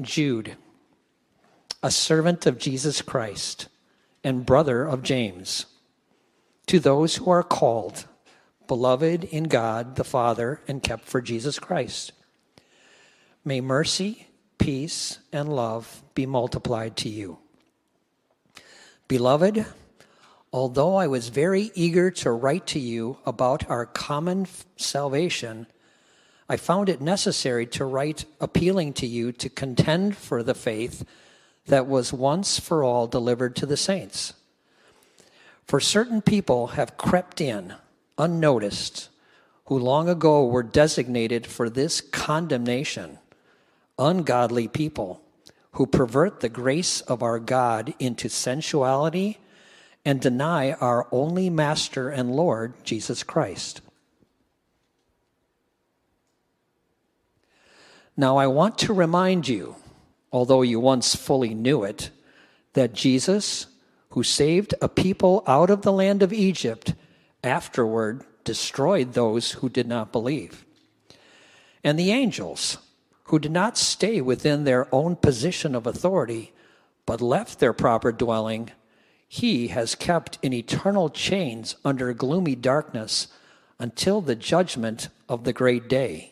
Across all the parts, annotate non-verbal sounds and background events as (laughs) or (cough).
Jude, a servant of Jesus Christ and brother of James, to those who are called, beloved in God the Father, and kept for Jesus Christ. May mercy, peace, and love be multiplied to you. Beloved, although I was very eager to write to you about our common salvation, I found it necessary to write appealing to you to contend for the faith that was once for all delivered to the saints. For certain people have crept in unnoticed, who long ago were designated for this condemnation, ungodly people who pervert the grace of our God into sensuality and deny our only Master and Lord, Jesus Christ. Now, I want to remind you, although you once fully knew it, that Jesus, who saved a people out of the land of Egypt, afterward destroyed those who did not believe. And the angels, who did not stay within their own position of authority, but left their proper dwelling, he has kept in eternal chains under gloomy darkness until the judgment of the great day.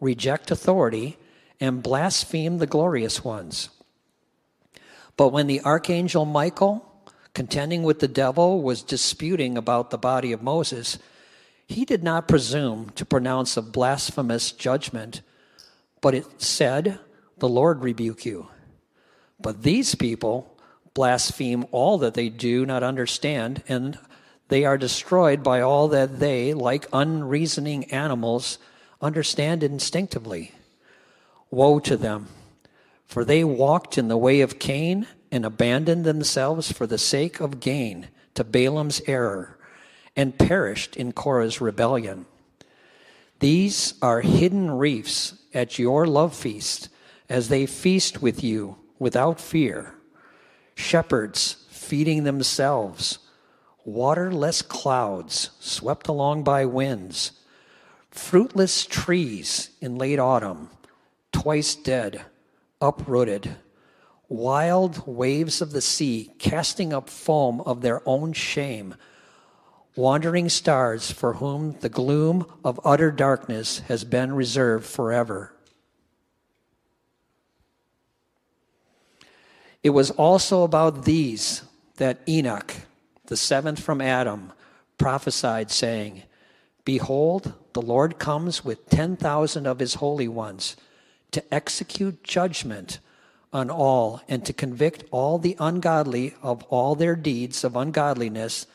reject authority, and blaspheme the glorious ones. But when the archangel Michael, contending with the devil, was disputing about the body of Moses, he did not presume to pronounce a blasphemous judgment, but it said, The Lord rebuke you. But these people, blaspheme all that they do not understand, and they are destroyed by all that they, like unreasoning animals, understand instinctively. Woe to them, for they walked in the way of Cain and abandoned themselves for the sake of gain to Balaam's error, and perished in Korah's rebellion. These are hidden reefs at your love feast as they feast with you without fear shepherds feeding themselves, waterless clouds swept along by winds, fruitless trees in late autumn, twice dead, uprooted, wild waves of the sea casting up foam of their own shame, wandering stars for whom the gloom of utter darkness has been reserved forever. It was also about these that Enoch, the seventh from Adam, prophesied, saying, Behold, the Lord comes with 10,000 of his holy ones to execute judgment on all and to convict all the ungodly of all their deeds of ungodliness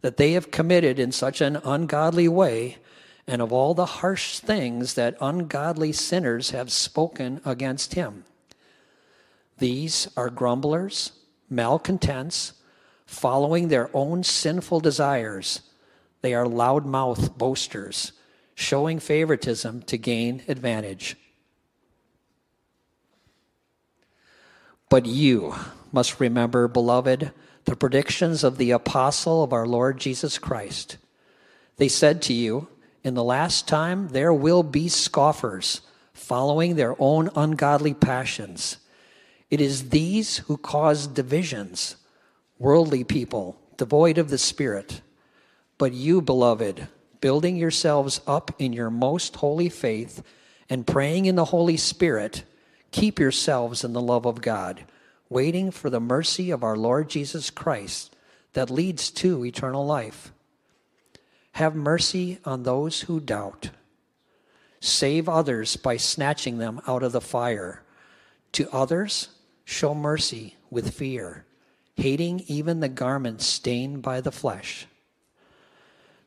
that they have committed in such an ungodly way and of all the harsh things that ungodly sinners have spoken against him. These are grumblers, malcontents, following their own sinful desires. They are loudmouth boasters, showing favoritism to gain advantage. But you must remember, beloved, the predictions of the apostle of our Lord Jesus Christ. They said to you, In the last time there will be scoffers, following their own ungodly passions it is these who cause divisions, worldly people, devoid of the Spirit. But you, beloved, building yourselves up in your most holy faith and praying in the Holy Spirit, keep yourselves in the love of God, waiting for the mercy of our Lord Jesus Christ that leads to eternal life. Have mercy on those who doubt. Save others by snatching them out of the fire. To others, Show mercy with fear, hating even the garments stained by the flesh.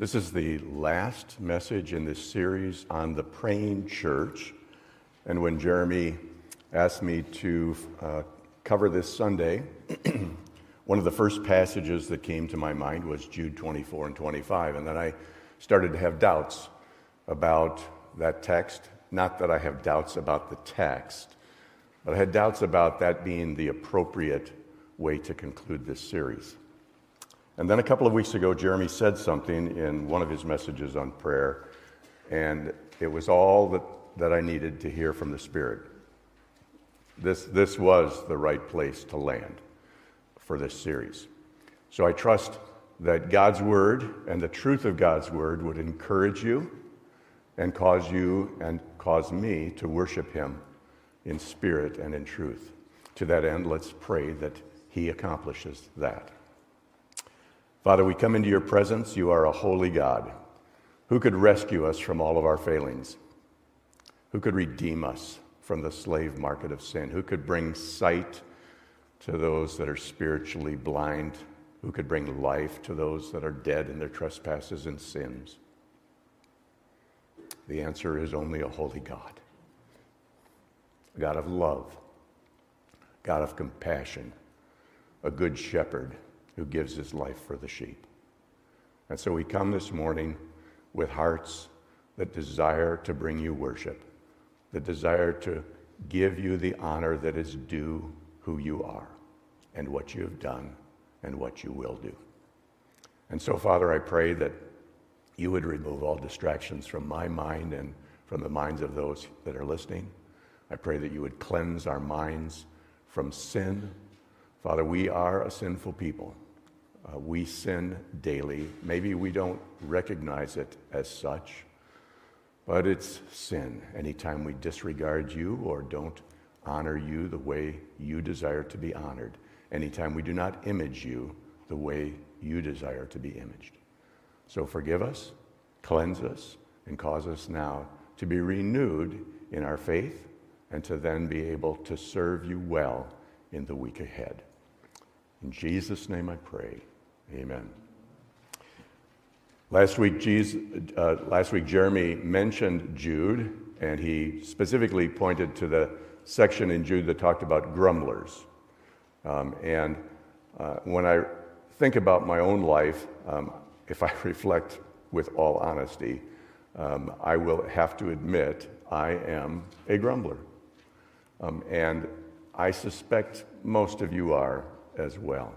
This is the last message in this series on the praying church. And when Jeremy asked me to uh, cover this Sunday, (clears throat) one of the first passages that came to my mind was Jude 24 and 25. And then I started to have doubts about that text. Not that I have doubts about the text, but I had doubts about that being the appropriate way to conclude this series. And then a couple of weeks ago, Jeremy said something in one of his messages on prayer, and it was all that, that I needed to hear from the Spirit. This, this was the right place to land for this series. So I trust that God's Word and the truth of God's Word would encourage you and cause you and cause me to worship Him in spirit and in truth. To that end, let's pray that He accomplishes that. Father, we come into your presence. You are a holy God. Who could rescue us from all of our failings? Who could redeem us from the slave market of sin? Who could bring sight to those that are spiritually blind? Who could bring life to those that are dead in their trespasses and sins? The answer is only a holy God, a God of love, God of compassion, a good shepherd who gives his life for the sheep. And so we come this morning with hearts that desire to bring you worship, the desire to give you the honor that is due who you are and what you have done and what you will do. And so, Father, I pray that you would remove all distractions from my mind and from the minds of those that are listening. I pray that you would cleanse our minds from sin. Father, we are a sinful people. Uh, we sin daily. Maybe we don't recognize it as such, but it's sin anytime we disregard you or don't honor you the way you desire to be honored, anytime we do not image you the way you desire to be imaged. So forgive us, cleanse us, and cause us now to be renewed in our faith and to then be able to serve you well in the week ahead. In Jesus' name I pray. Amen. Last week, Jesus, uh, last week, Jeremy mentioned Jude, and he specifically pointed to the section in Jude that talked about grumblers. Um, and uh, when I think about my own life, um, if I (laughs) reflect with all honesty, um, I will have to admit I am a grumbler. Um, and I suspect most of you are as well.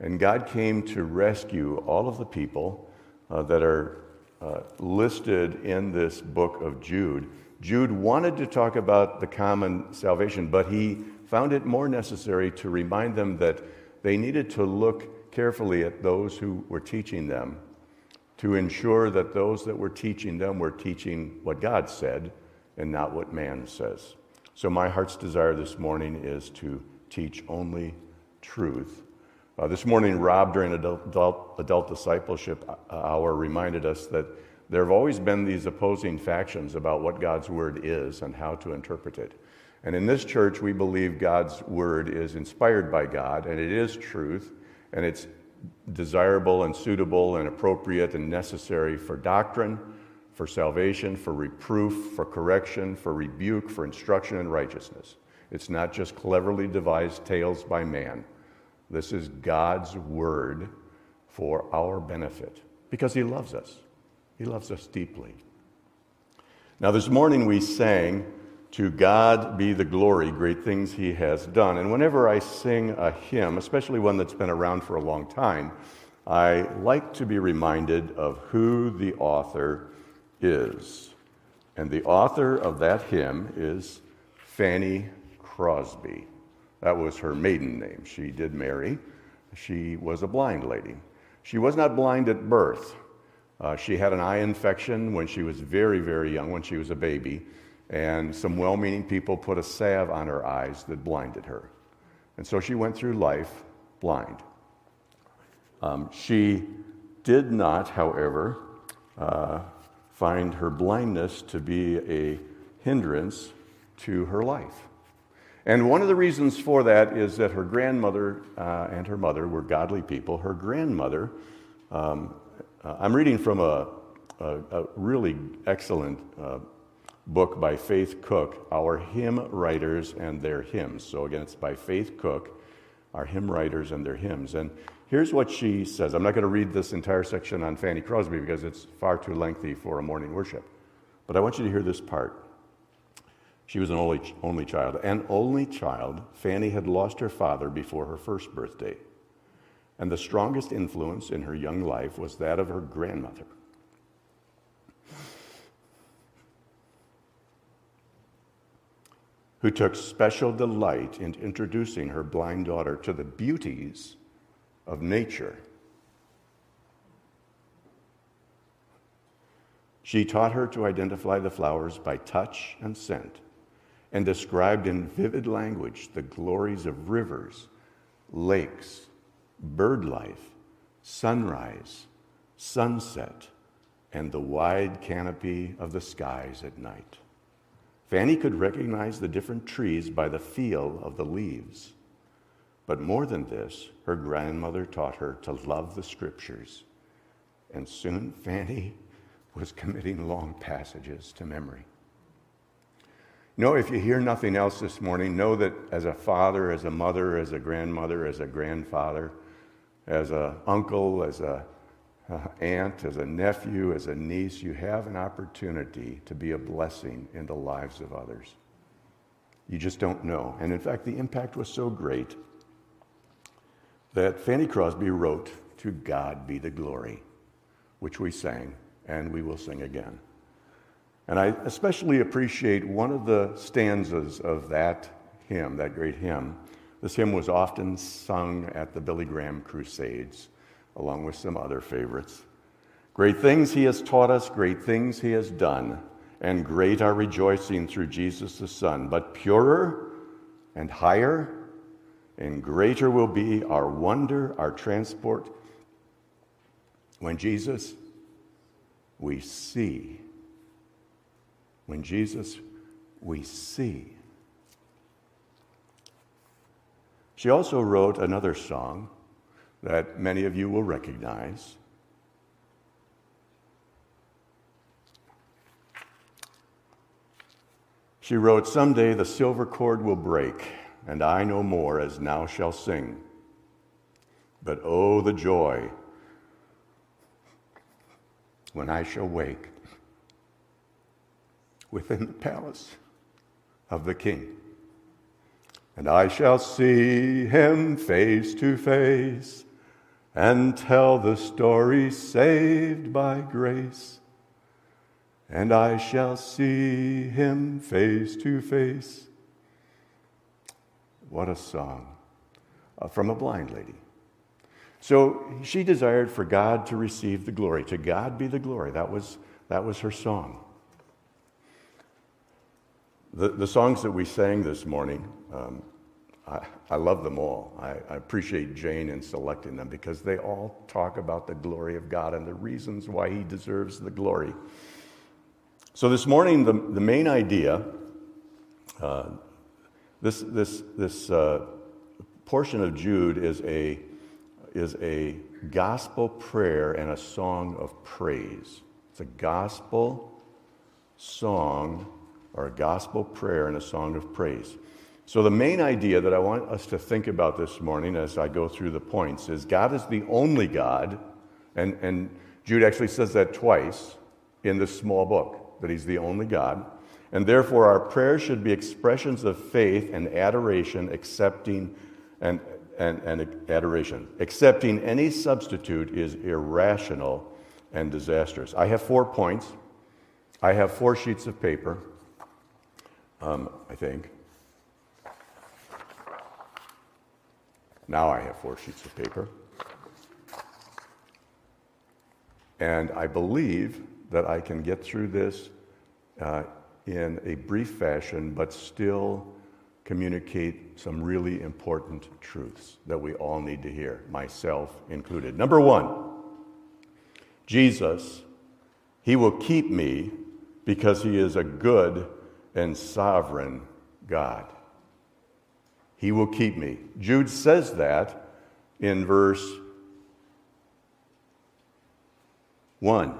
And God came to rescue all of the people uh, that are uh, listed in this book of Jude. Jude wanted to talk about the common salvation, but he found it more necessary to remind them that they needed to look carefully at those who were teaching them to ensure that those that were teaching them were teaching what God said and not what man says. So, my heart's desire this morning is to teach only truth uh, this morning, Rob, during adult, adult, adult discipleship uh, hour, reminded us that there have always been these opposing factions about what God's word is and how to interpret it. And in this church, we believe God's word is inspired by God and it is truth and it's desirable and suitable and appropriate and necessary for doctrine, for salvation, for reproof, for correction, for rebuke, for instruction in righteousness. It's not just cleverly devised tales by man. This is God's word for our benefit because He loves us. He loves us deeply. Now, this morning we sang To God be the glory, great things he has done. And whenever I sing a hymn, especially one that's been around for a long time, I like to be reminded of who the author is. And the author of that hymn is Fanny Crosby. That was her maiden name. She did marry. She was a blind lady. She was not blind at birth. Uh, she had an eye infection when she was very, very young, when she was a baby, and some well meaning people put a salve on her eyes that blinded her. And so she went through life blind. Um, she did not, however, uh, find her blindness to be a hindrance to her life. And one of the reasons for that is that her grandmother uh, and her mother were godly people. Her grandmother, um, uh, I'm reading from a, a, a really excellent uh, book by Faith Cook, Our Hymn Writers and Their Hymns. So again, it's by Faith Cook, Our Hymn Writers and Their Hymns. And here's what she says. I'm not going to read this entire section on Fanny Crosby because it's far too lengthy for a morning worship. But I want you to hear this part. She was an only, only child. An only child, Fanny had lost her father before her first birthday. And the strongest influence in her young life was that of her grandmother. Who took special delight in introducing her blind daughter to the beauties of nature. She taught her to identify the flowers by touch and scent and described in vivid language the glories of rivers, lakes, bird life, sunrise, sunset, and the wide canopy of the skies at night. Fanny could recognize the different trees by the feel of the leaves. But more than this, her grandmother taught her to love the scriptures. And soon Fanny (laughs) was committing long passages to memory. Know if you hear nothing else this morning, know that as a father, as a mother, as a grandmother, as a grandfather, as an uncle, as a aunt, as a nephew, as a niece, you have an opportunity to be a blessing in the lives of others. You just don't know. And in fact, the impact was so great that Fanny Crosby wrote, To God be the glory, which we sang and we will sing again. And I especially appreciate one of the stanzas of that hymn, that great hymn. This hymn was often sung at the Billy Graham Crusades, along with some other favorites. Great things he has taught us, great things he has done, and great our rejoicing through Jesus the Son. But purer and higher and greater will be our wonder, our transport, when Jesus we see when Jesus we see. She also wrote another song that many of you will recognize. She wrote, Someday the silver cord will break, and I no more as now shall sing. But oh, the joy when I shall wake within the palace of the king. And I shall see him face to face and tell the story saved by grace. And I shall see him face to face. What a song uh, from a blind lady. So she desired for God to receive the glory. To God be the glory. That was, that was her song. The, the songs that we sang this morning, um, I, I, love them all. I, I, appreciate Jane in selecting them because they all talk about the glory of God and the reasons why He deserves the glory. So this morning, the, the main idea, uh, this, this, this uh, portion of Jude is a, is a gospel prayer and a song of praise. It's a gospel song or a gospel prayer and a song of praise. So, the main idea that I want us to think about this morning as I go through the points is God is the only God, and, and Jude actually says that twice in this small book, that he's the only God. And therefore, our prayers should be expressions of faith and adoration, accepting and, and, and adoration. Accepting any substitute is irrational and disastrous. I have four points. I have four sheets of paper, um, I think. Now I have four sheets of paper. And I believe that I can get through this uh, in a brief fashion, but still communicate some really important truths that we all need to hear, myself included. Number one, Jesus, He will keep me because He is a good and sovereign God. He will keep me. Jude says that in verse 1.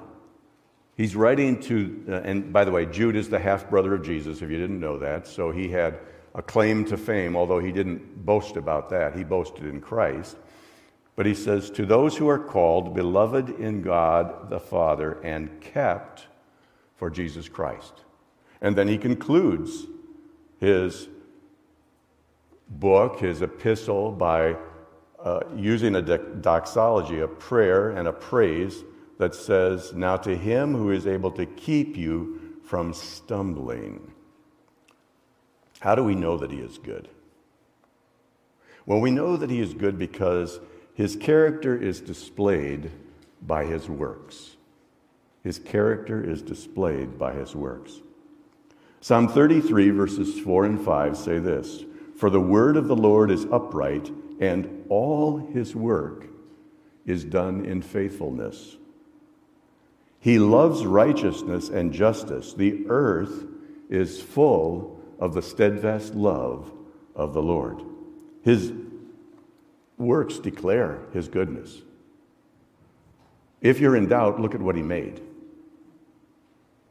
He's writing to, uh, and by the way, Jude is the half brother of Jesus, if you didn't know that. So he had a claim to fame, although he didn't boast about that. He boasted in Christ. But he says, To those who are called, beloved in God the Father, and kept for Jesus Christ. And then he concludes his book, his epistle, by uh, using a doxology, a prayer and a praise that says, Now to him who is able to keep you from stumbling. How do we know that he is good? Well, we know that he is good because his character is displayed by his works. His character is displayed by his works. Psalm 33, verses 4 and 5 say this For the word of the Lord is upright, and all his work is done in faithfulness. He loves righteousness and justice. The earth is full of the steadfast love of the Lord. His works declare his goodness. If you're in doubt, look at what he made.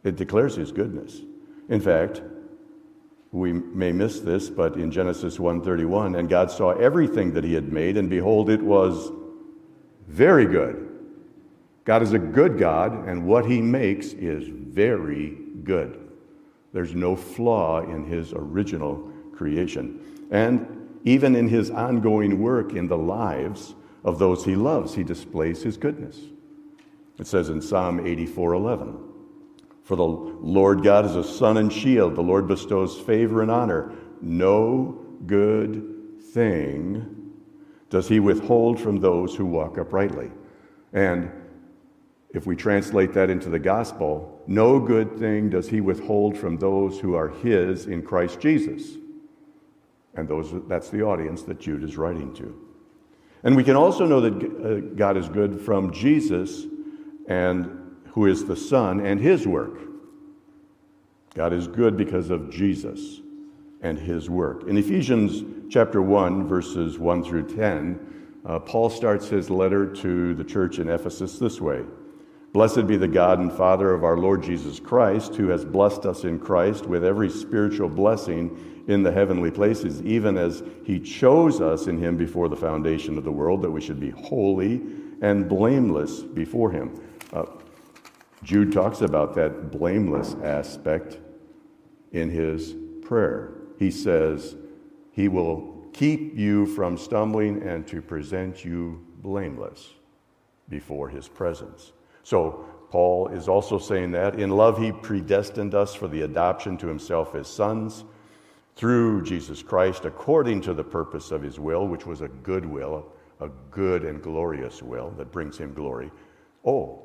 It declares his goodness. In fact, we may miss this, but in Genesis 1:31, and God saw everything that he had made and behold it was very good. God is a good God, and what He makes is very good. There's no flaw in His original creation. And even in His ongoing work in the lives of those He loves, He displays His goodness. It says in Psalm 84 11, For the Lord God is a sun and shield, the Lord bestows favor and honor. No good thing does He withhold from those who walk uprightly. And if we translate that into the gospel, no good thing does he withhold from those who are his in Christ Jesus. And those, that's the audience that Jude is writing to. And we can also know that uh, God is good from Jesus and who is the Son and his work. God is good because of Jesus and his work. In Ephesians chapter 1 verses 1 through 10, uh, Paul starts his letter to the church in Ephesus this way. Blessed be the God and Father of our Lord Jesus Christ, who has blessed us in Christ with every spiritual blessing in the heavenly places, even as he chose us in him before the foundation of the world, that we should be holy and blameless before him. Uh, Jude talks about that blameless aspect in his prayer. He says, He will keep you from stumbling and to present you blameless before his presence. So, Paul is also saying that in love, he predestined us for the adoption to himself as sons through Jesus Christ, according to the purpose of his will, which was a good will, a good and glorious will that brings him glory. Oh,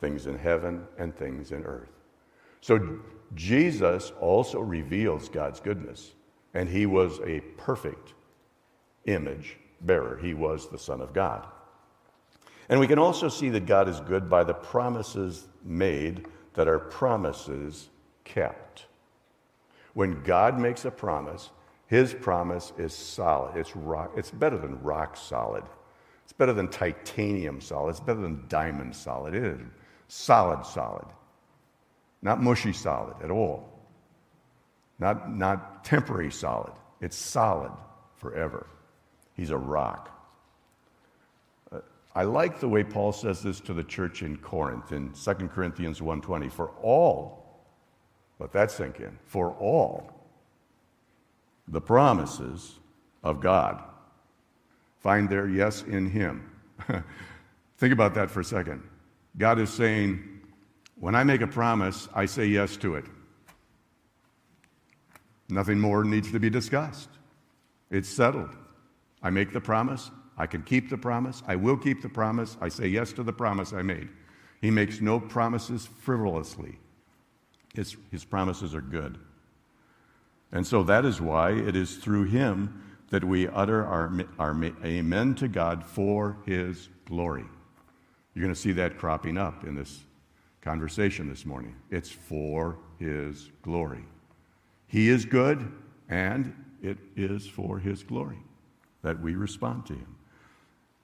things in heaven and things in earth. So Jesus also reveals God's goodness, and he was a perfect image bearer. He was the Son of God. And we can also see that God is good by the promises made that are promises kept. When God makes a promise, his promise is solid. It's, rock, it's better than rock solid. It's better than titanium solid. It's better than diamond solid. It is solid, solid. Not mushy solid at all. Not, not temporary solid. It's solid forever. He's a rock. Uh, I like the way Paul says this to the church in Corinth in 2 Corinthians 1:20. For all, let that sink in. For all the promises of God find their yes in him. (laughs) Think about that for a second. God is saying, when I make a promise, I say yes to it. Nothing more needs to be discussed. It's settled. I make the promise. I can keep the promise. I will keep the promise. I say yes to the promise I made. He makes no promises frivolously. His, his promises are good. And so that is why it is through him that we utter our, our amen to God for his glory. You're going to see that cropping up in this conversation this morning. It's for his glory. He is good, and it is for his glory that we respond to him.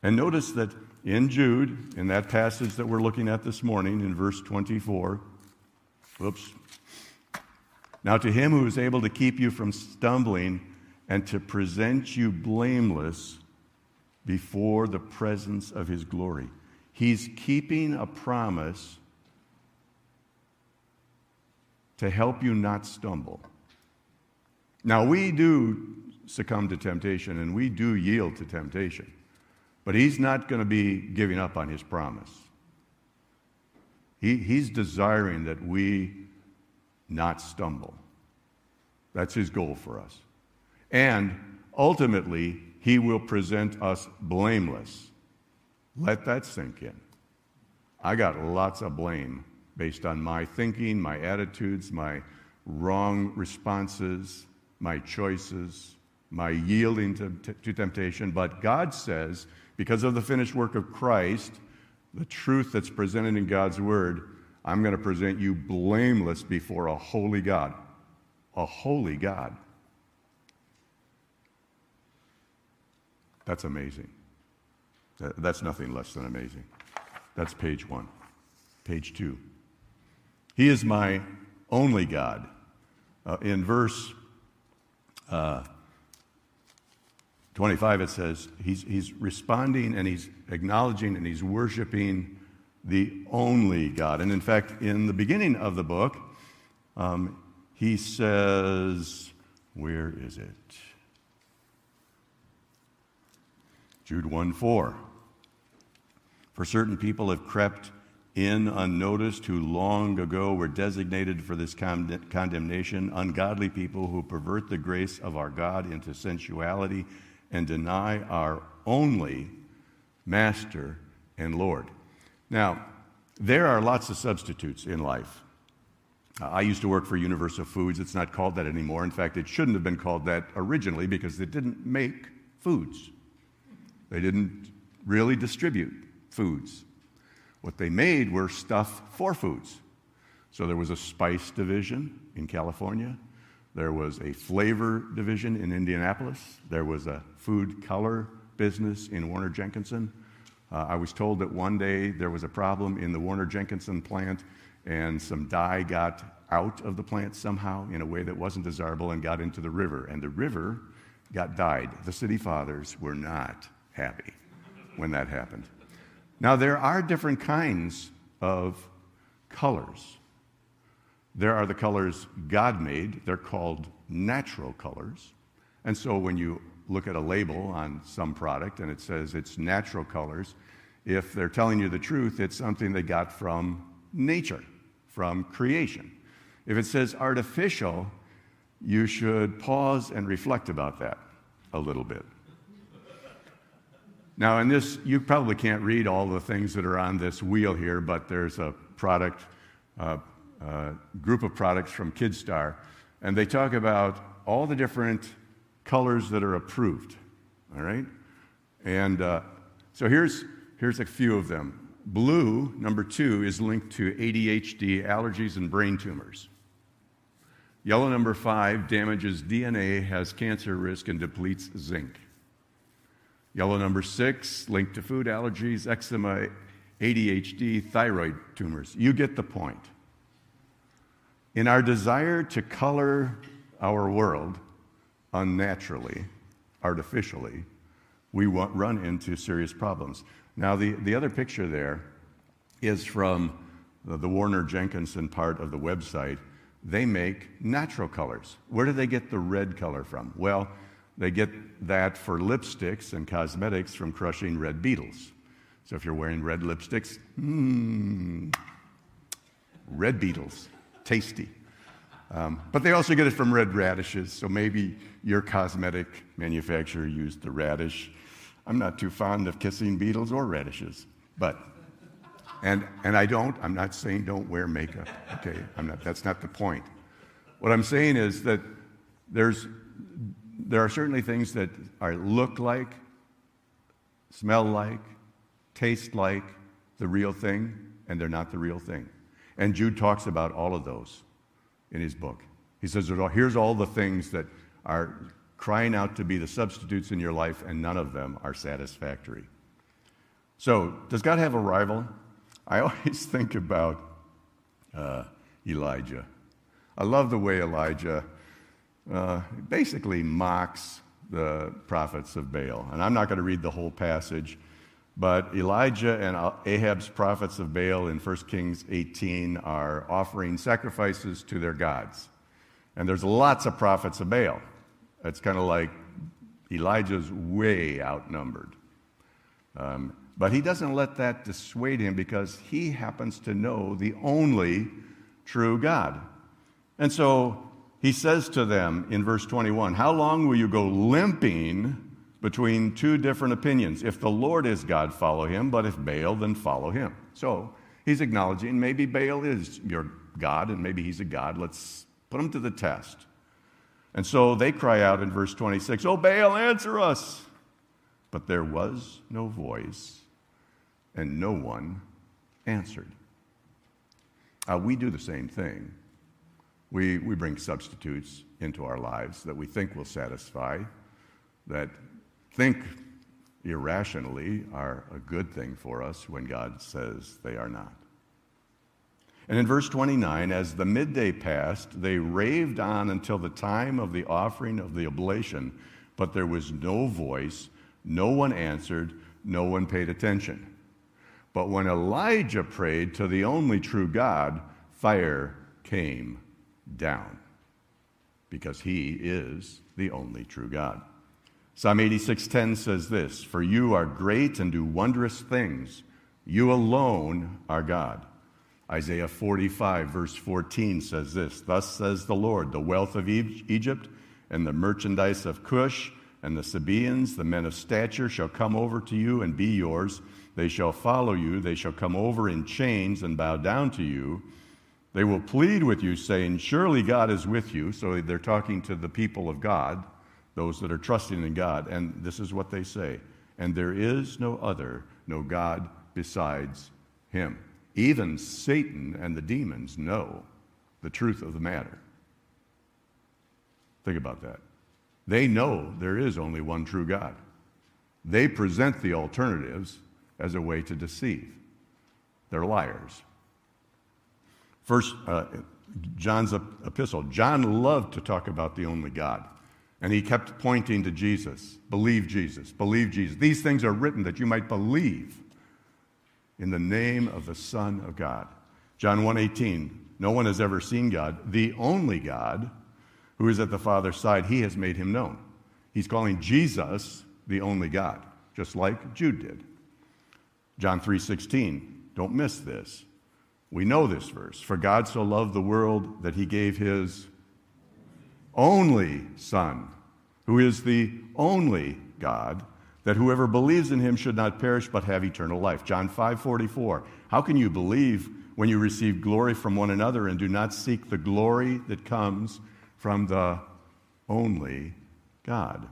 And notice that in Jude, in that passage that we're looking at this morning, in verse 24, whoops. Now, to him who is able to keep you from stumbling and to present you blameless before the presence of his glory. He's keeping a promise to help you not stumble. Now, we do succumb to temptation and we do yield to temptation, but he's not going to be giving up on his promise. He, he's desiring that we not stumble. That's his goal for us. And ultimately, he will present us blameless. Let that sink in. I got lots of blame based on my thinking, my attitudes, my wrong responses, my choices, my yielding to, to, temptation. But God says, because of the finished work of Christ, the truth that's presented in God's word, I'm going to present you blameless before a holy God. A holy God. That's amazing. That's nothing less than amazing. That's page one. Page two. He is my only God. Uh, in verse uh, 25, it says he's, he's responding and he's acknowledging and he's worshiping the only God. And in fact, in the beginning of the book, um, he says, Where is it? Jude 1 4. For certain people have crept in unnoticed who long ago were designated for this con- condemnation, ungodly people who pervert the grace of our God into sensuality and deny our only Master and Lord. Now, there are lots of substitutes in life. I used to work for Universal Foods. It's not called that anymore. In fact, it shouldn't have been called that originally because they didn't make foods. They didn't really distribute foods. What they made were stuff for foods. So there was a spice division in California. There was a flavor division in Indianapolis. There was a food color business in Warner Jenkinson. Uh, I was told that one day there was a problem in the Warner Jenkinson plant and some dye got out of the plant somehow in a way that wasn't desirable and got into the river. And the river got dyed. The city fathers were not happy when that happened. Now, there are different kinds of colors. There are the colors God made, they're called natural colors. And so when you look at a label on some product and it says it's natural colors, if they're telling you the truth, it's something they got from nature, from creation. If it says artificial, you should pause and reflect about that a little bit. Now, in this, you probably can't read all the things that are on this wheel here, but there's a product, uh, uh, group of products from Kidstar, and they talk about all the different colors that are approved. All right? And uh, so here's, here's a few of them. Blue, number two, is linked to ADHD, allergies, and brain tumors. Yellow number five damages DNA, has cancer risk, and depletes zinc. Yellow number six, linked to food allergies, eczema, ADHD, thyroid tumors. You get the point. In our desire to color our world unnaturally, artificially, we run into serious problems. Now, the, the other picture there is from the, the Warner Jenkinson part of the website. They make natural colors. Where do they get the red color from? Well, they get that for lipsticks and cosmetics from crushing red beetles. So if you're wearing red lipsticks, mmm, red beetles, tasty. Um, but they also get it from red radishes, so maybe your cosmetic manufacturer used the radish. I'm not too fond of kissing beetles or radishes, but and and I don't. I'm not saying don't wear makeup. Okay, I'm not. That's not the point. What I'm saying is that there's there are certainly things that are look like, smell like, taste like the real thing, and they're not the real thing. And Jude talks about all of those in his book. He says, Here's all the things that are crying out to be the substitutes in your life, and none of them are satisfactory. So, does God have a rival? I (laughs) always think about uh, Elijah. I love the way Elijah uh, basically mocks the prophets of Baal. And I'm not going to read the whole passage, but Elijah and Ahab's prophets of Baal in 1 Kings 18 are offering sacrifices to their gods. And there's lots of prophets of Baal. It's kind of like Elijah's way outnumbered. Um, but he doesn't let that dissuade him because he happens to know the only true God. And so he says to them in verse 21 How long will you go limping between two different opinions? If the Lord is God, follow him, but if Baal, then follow him. So he's acknowledging maybe Baal is your God and maybe he's a God. Let's put him to the test. And so they cry out in verse 26 Oh, Baal, answer us! But there was no voice, and no one answered. Uh, we do the same thing. We, we bring substitutes into our lives that we think will satisfy, that think irrationally are a good thing for us when God says they are not. And in verse 29, as the midday passed, they raved on until the time of the offering of the oblation, but there was no voice, no one answered, no one paid attention. But when Elijah prayed to the only true God, fire came down because he is the only true God. Psalm 86:10 says this, "For you are great and do wondrous things. You alone are God." Isaiah 45 verse 14 says this, "Thus says the Lord, the wealth of Egypt and the merchandise of Cush and the Sabaeans, the men of stature shall come over to you and be yours. They shall follow you, they shall come over in chains and bow down to you." They will plead with you, saying, Surely God is with you. So they're talking to the people of God, those that are trusting in God. And this is what they say And there is no other, no God besides him. Even Satan and the demons know the truth of the matter. Think about that. They know there is only one true God. They present the alternatives as a way to deceive. They're liars. First, uh, John's epistle. John loved to talk about the only God. And he kept pointing to Jesus. Believe Jesus. Believe Jesus. These things are written that you might believe in the name of the Son of God. John 1:18. No one has ever seen God, the only God who is at the Father's side, he has made him known. He's calling Jesus the only God, just like Jude did. John 3:16. Don't miss this. We know this verse. For God so loved the world that he gave his only Son, who is the only God, that whoever believes in him should not perish but have eternal life. John 5 44. How can you believe when you receive glory from one another and do not seek the glory that comes from the only God?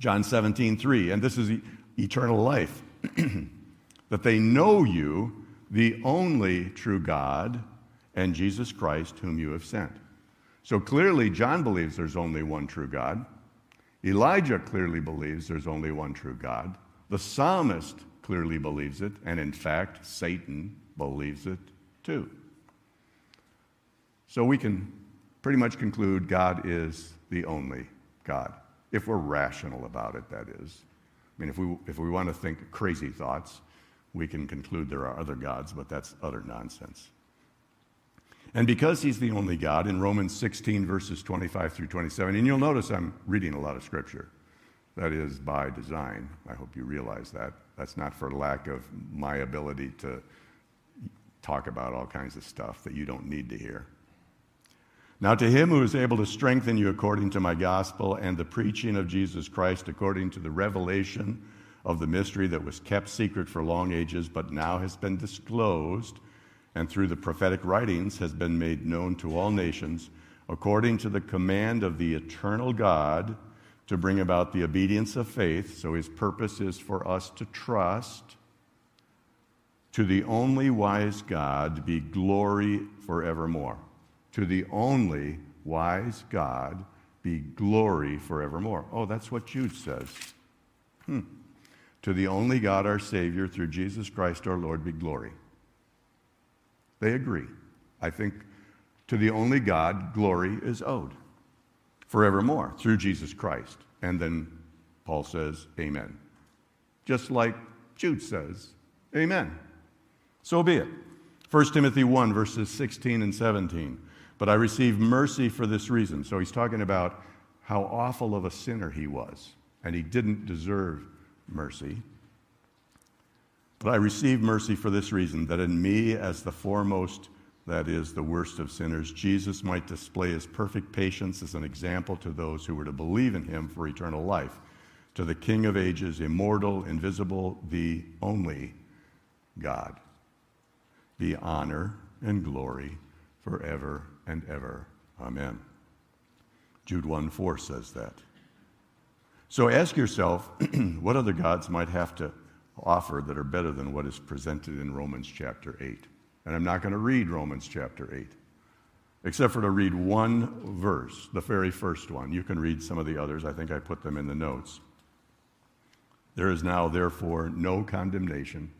John 17 3. And this is eternal life, (clears throat) that they know you the only true God, and Jesus Christ, whom you have sent. So clearly, John believes there's only one true God. Elijah clearly believes there's only one true God. The psalmist clearly believes it, and in fact, Satan believes it too. So we can pretty much conclude God is the only God, if we're rational about it, that is. I mean, if we, if we want to think crazy thoughts, we can conclude there are other gods, but that's utter nonsense. And because he's the only God, in Romans 16, verses 25 through 27, and you'll notice I'm reading a lot of scripture. That is by design. I hope you realize that. That's not for lack of my ability to talk about all kinds of stuff that you don't need to hear. Now, to him who is able to strengthen you according to my gospel and the preaching of Jesus Christ according to the revelation of the mystery that was kept secret for long ages, but now has been disclosed, and through the prophetic writings has been made known to all nations, according to the command of the eternal God, to bring about the obedience of faith. So his purpose is for us to trust. To the only wise God be glory forevermore. To the only wise God be glory forevermore. Oh, that's what Jude says. Hmm. To the only God, our Savior, through Jesus Christ our Lord, be glory. They agree. I think to the only God, glory is owed forevermore through Jesus Christ. And then Paul says, Amen. Just like Jude says, Amen. So be it. 1 Timothy 1, verses 16 and 17. But I received mercy for this reason. So he's talking about how awful of a sinner he was, and he didn't deserve mercy. But I received mercy for this reason that in me, as the foremost, that is, the worst of sinners, Jesus might display his perfect patience as an example to those who were to believe in him for eternal life. To the King of ages, immortal, invisible, the only God, be honor and glory forever and ever. Amen. Jude 1 4 says that. So ask yourself (clears throat) what other gods might have to offer that are better than what is presented in Romans chapter 8. And I'm not going to read Romans chapter 8, except for to read one verse, the very first one. You can read some of the others. I think I put them in the notes. There is now, therefore, no condemnation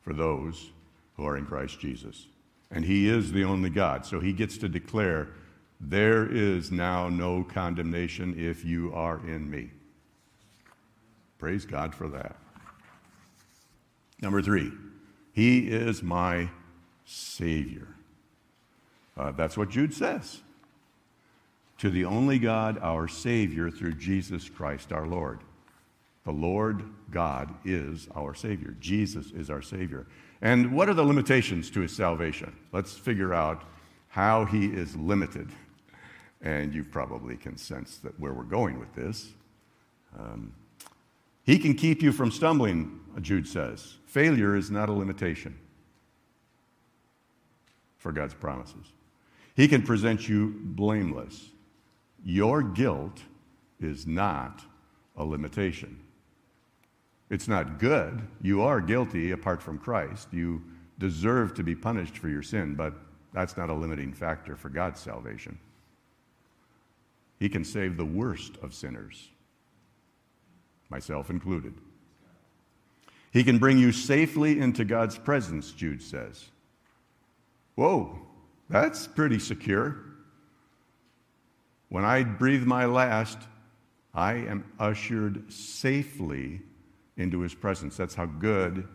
for those who are in Christ Jesus. And He is the only God. So He gets to declare, There is now no condemnation if you are in me. Praise God for that. Number three, He is my Savior. Uh, that's what Jude says. To the only God, our Savior, through Jesus Christ our Lord. The Lord God is our Savior. Jesus is our Savior. And what are the limitations to his salvation? Let's figure out how he is limited. And you probably can sense that where we're going with this. Um, he can keep you from stumbling, Jude says. Failure is not a limitation for God's promises. He can present you blameless. Your guilt is not a limitation. It's not good. You are guilty apart from Christ. You deserve to be punished for your sin, but that's not a limiting factor for God's salvation. He can save the worst of sinners, myself included. He can bring you safely into God's presence, Jude says. Whoa, that's pretty secure. When I breathe my last, I am ushered safely into his presence. That's how good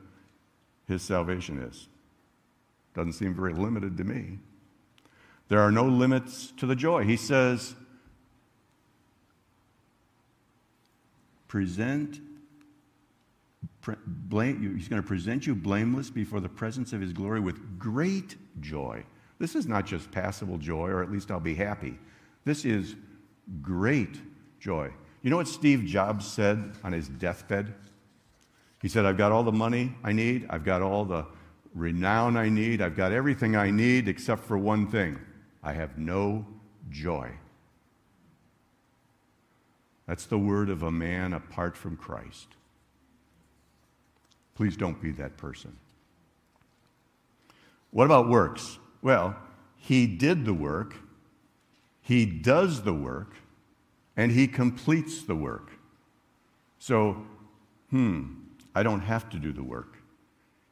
his salvation is. Doesn't seem very limited to me. There are no limits to the joy. He says, present blame, he's going to present you blameless before the presence of his glory with great joy. This is not just passable joy, or at least I'll be happy. This is great joy. You know what Steve Jobs said on his deathbed? He said, I've got all the money I need, I've got all the renown I need, I've got everything I need except for one thing I have no joy. That's the word of a man apart from Christ. Please don't be that person. What about works? Well, he did the work He does the work and he completes the work. So, hmm, I don't have to do the work.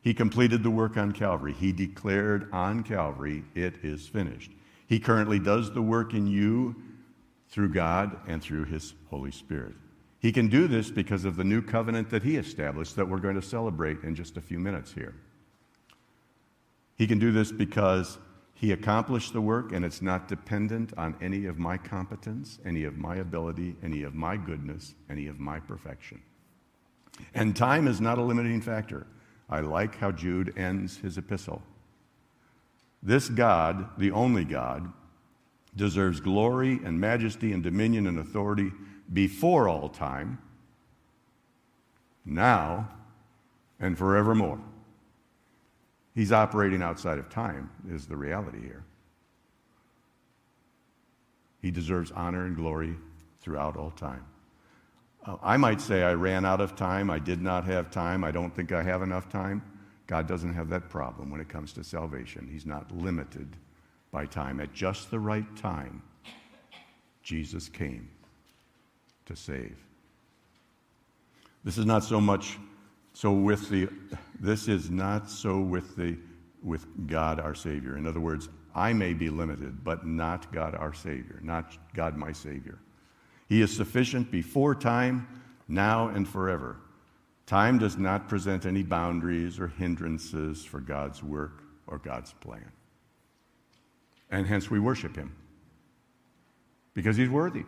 He completed the work on Calvary. He declared on Calvary, it is finished. He currently does the work in you through God and through His Holy Spirit. He can do this because of the new covenant that He established that we're going to celebrate in just a few minutes here. He can do this because He accomplished the work and it's not dependent on any of my competence, any of my ability, any of my goodness, any of my perfection. And time is not a limiting factor. I like how Jude ends his epistle. This God, the only God, deserves glory and majesty and dominion and authority before all time, now, and forevermore. He's operating outside of time, is the reality here. He deserves honor and glory throughout all time. Uh, I might say I ran out of time, I did not have time, I don't think I have enough time. God doesn't have that problem when it comes to salvation. He's not limited by time. At just the right time, Jesus came to save. This is not so much so with the this is not so with the with God our Savior. In other words, I may be limited, but not God our Savior, not God my Savior. He is sufficient before time, now and forever. Time does not present any boundaries or hindrances for God's work or God's plan. And hence we worship Him because He's worthy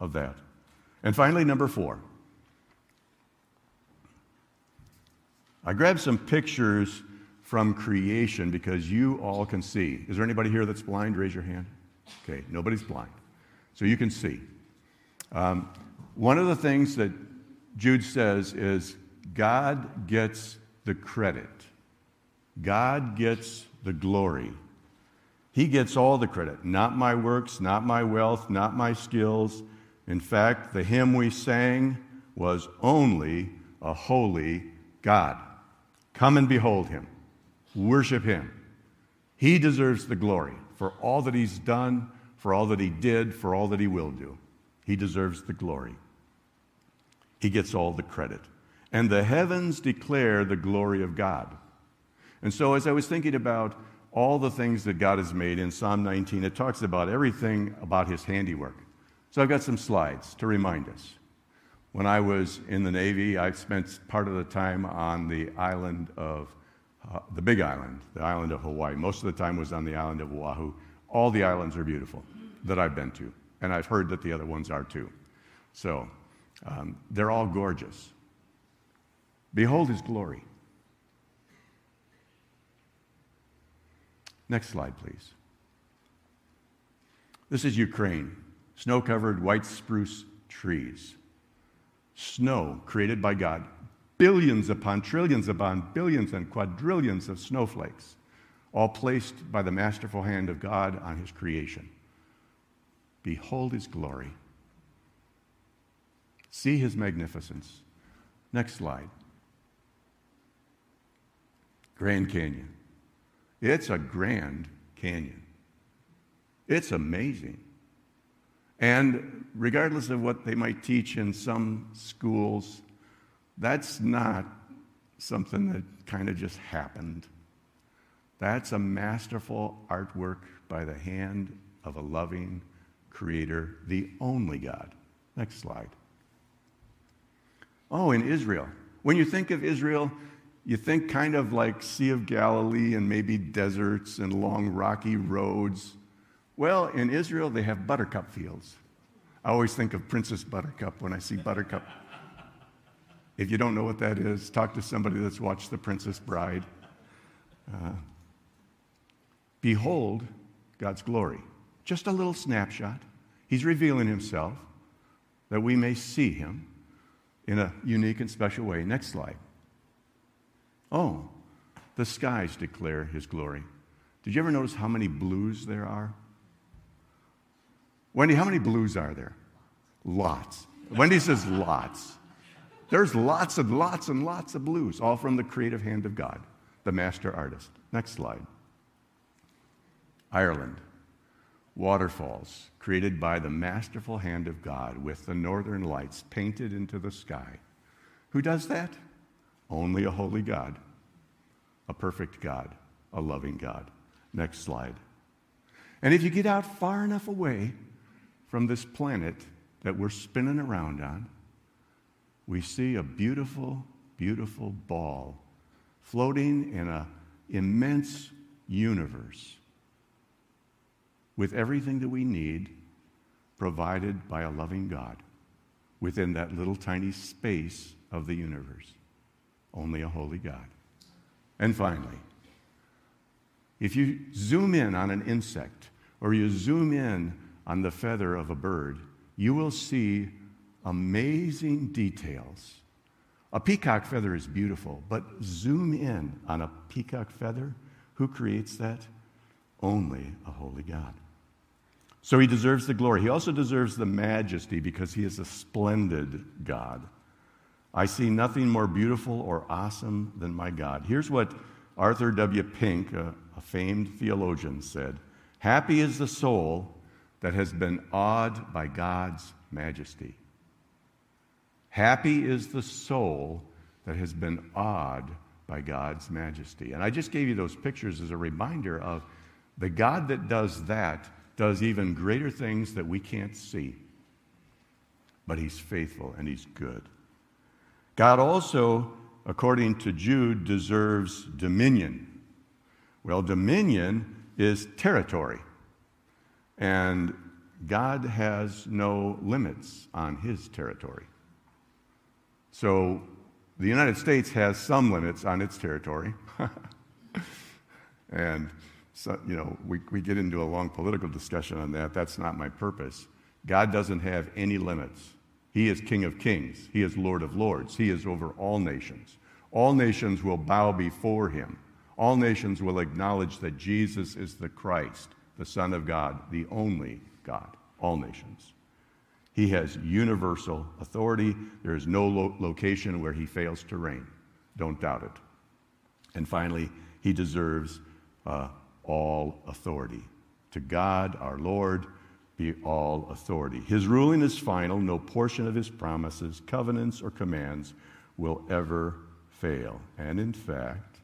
of that. And finally, number four. I grabbed some pictures from creation because you all can see. Is there anybody here that's blind? Raise your hand. Okay, nobody's blind. So you can see. Um, one of the things that Jude says is God gets the credit, God gets the glory. He gets all the credit, not my works, not my wealth, not my skills. In fact, the hymn we sang was only a holy God. Come and behold him, worship him. He deserves the glory for all that he's done, for all that he did, for all that he will do. He deserves the glory. He gets all the credit. And the heavens declare the glory of God. And so, as I was thinking about all the things that God has made in Psalm 19, it talks about everything about his handiwork. So, I've got some slides to remind us. When I was in the Navy, I spent part of the time on the island of, uh, the big island, the island of Hawaii. Most of the time was on the island of Oahu. All the islands are beautiful that I've been to and I've heard that the other ones are too. So um, they're all gorgeous. Behold his glory. Next slide, please. This is Ukraine, snow covered white spruce trees. Snow created by God, billions upon trillions upon billions and quadrillions of snowflakes, all placed by the masterful hand of God on his creation. Behold his glory. See his magnificence. Next slide. Grand Canyon. It's a grand canyon. It's amazing. And regardless of what they might teach in some schools, that's not something that kind of just happened. That's a masterful artwork by the hand of a loving, creator, the only God. Next slide. Oh, in Israel. When you think of Israel, you think kind of like Sea of Galilee and maybe deserts and long rocky roads. Well, in Israel, they have buttercup fields. I always think of Princess Buttercup when I see Buttercup. If you don't know what that is, talk to somebody that's watched The Princess Bride. Uh, behold God's glory. Just a little snapshot. He's revealing himself that we may see him in a unique and special way. Next slide. Oh, the skies declare his glory. Did you ever notice how many blues there are? Wendy, how many blues are there? Lots. Wendy says lots. There's lots and lots and lots of blues, all from the creative hand of God, the master artist. Next slide. Ireland. waterfalls created by the masterful hand of God with the northern lights painted into the sky. Who does that? Only a holy God, a perfect God, a loving God. Next slide. And if you get out far enough away from this planet that we're spinning around on, we see a beautiful, beautiful ball floating in an immense universe with everything that we need provided by a loving God within that little tiny space of the universe. Only a holy God. And finally, if you zoom in on an insect or you zoom in on the feather of a bird, you will see amazing details. A peacock feather is beautiful, but zoom in on a peacock feather. Who creates that? Only a holy God. So he deserves the glory. He also deserves the majesty because he is a splendid God. I see nothing more beautiful or awesome than my God. Here's what Arthur W. Pink, a, a famed theologian, said Happy is the soul that has been awed by God's majesty. Happy is the soul that has been awed by God's majesty. And I just gave you those pictures as a reminder of the God that does that does even greater things that we can't see. But he's faithful and he's good. God also, according to Jude, deserves dominion. Well, dominion is territory. And God has no limits on his territory. So the United States has some limits on its territory. (laughs) and so, you know, we, we get into a long political discussion on that. That's not my purpose. God doesn't have any limits. He is King of kings, He is Lord of lords, He is over all nations. All nations will bow before Him. All nations will acknowledge that Jesus is the Christ, the Son of God, the only God. All nations. He has universal authority. There is no lo- location where he fails to reign. Don't doubt it. And finally, he deserves uh, all authority. To God, our Lord, be all authority. His ruling is final. No portion of his promises, covenants, or commands will ever fail. And in fact,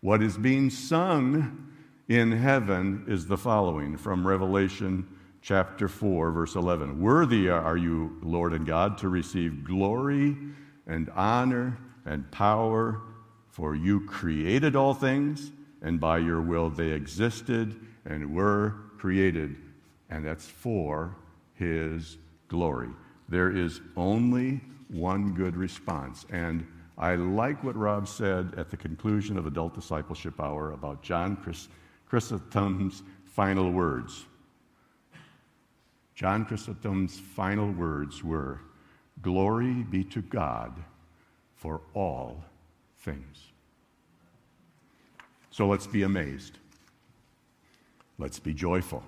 what is being sung in heaven is the following from Revelation chapter 4, verse 11. Worthy are you, Lord and God, to receive glory and honor and power, for you created all things and by your will they existed and were created, and that's for His glory. There is only one good response. And I like what Rob said at the conclusion of Adult Discipleship Hour about John Chrysostom's final words. John Chrysostom's final words were Glory be to God for all things. So let's be amazed. Let's be joyful.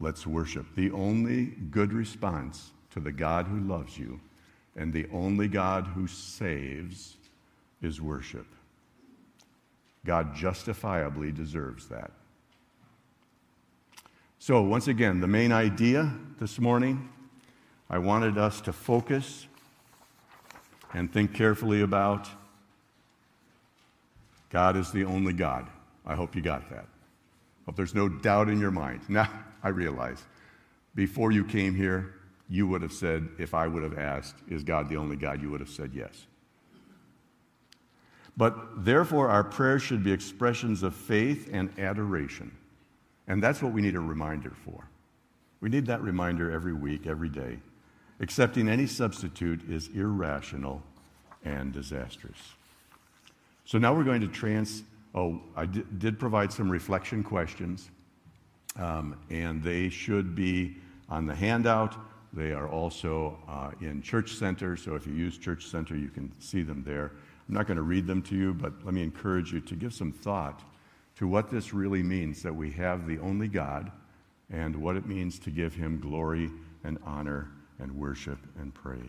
Let's worship. The only good response to the God who loves you and the only God who saves is worship. God justifiably deserves that. So, once again, the main idea this morning, I wanted us to focus and think carefully about God is the only God. I hope you got that. Hope there's no doubt in your mind. (laughs) Now, I realize before you came here, you would have said, if I would have asked, is God the only God? You would have said yes. But therefore, our prayers should be expressions of faith and adoration. And that's what we need a reminder for. We need that reminder every week, every day. Accepting any substitute is irrational and disastrous. So now we're going to trans. Oh, I did provide some reflection questions, um, and they should be on the handout. They are also uh, in Church Center, so if you use Church Center, you can see them there. I'm not going to read them to you, but let me encourage you to give some thought to what this really means that we have the only God and what it means to give him glory and honor and worship and praise.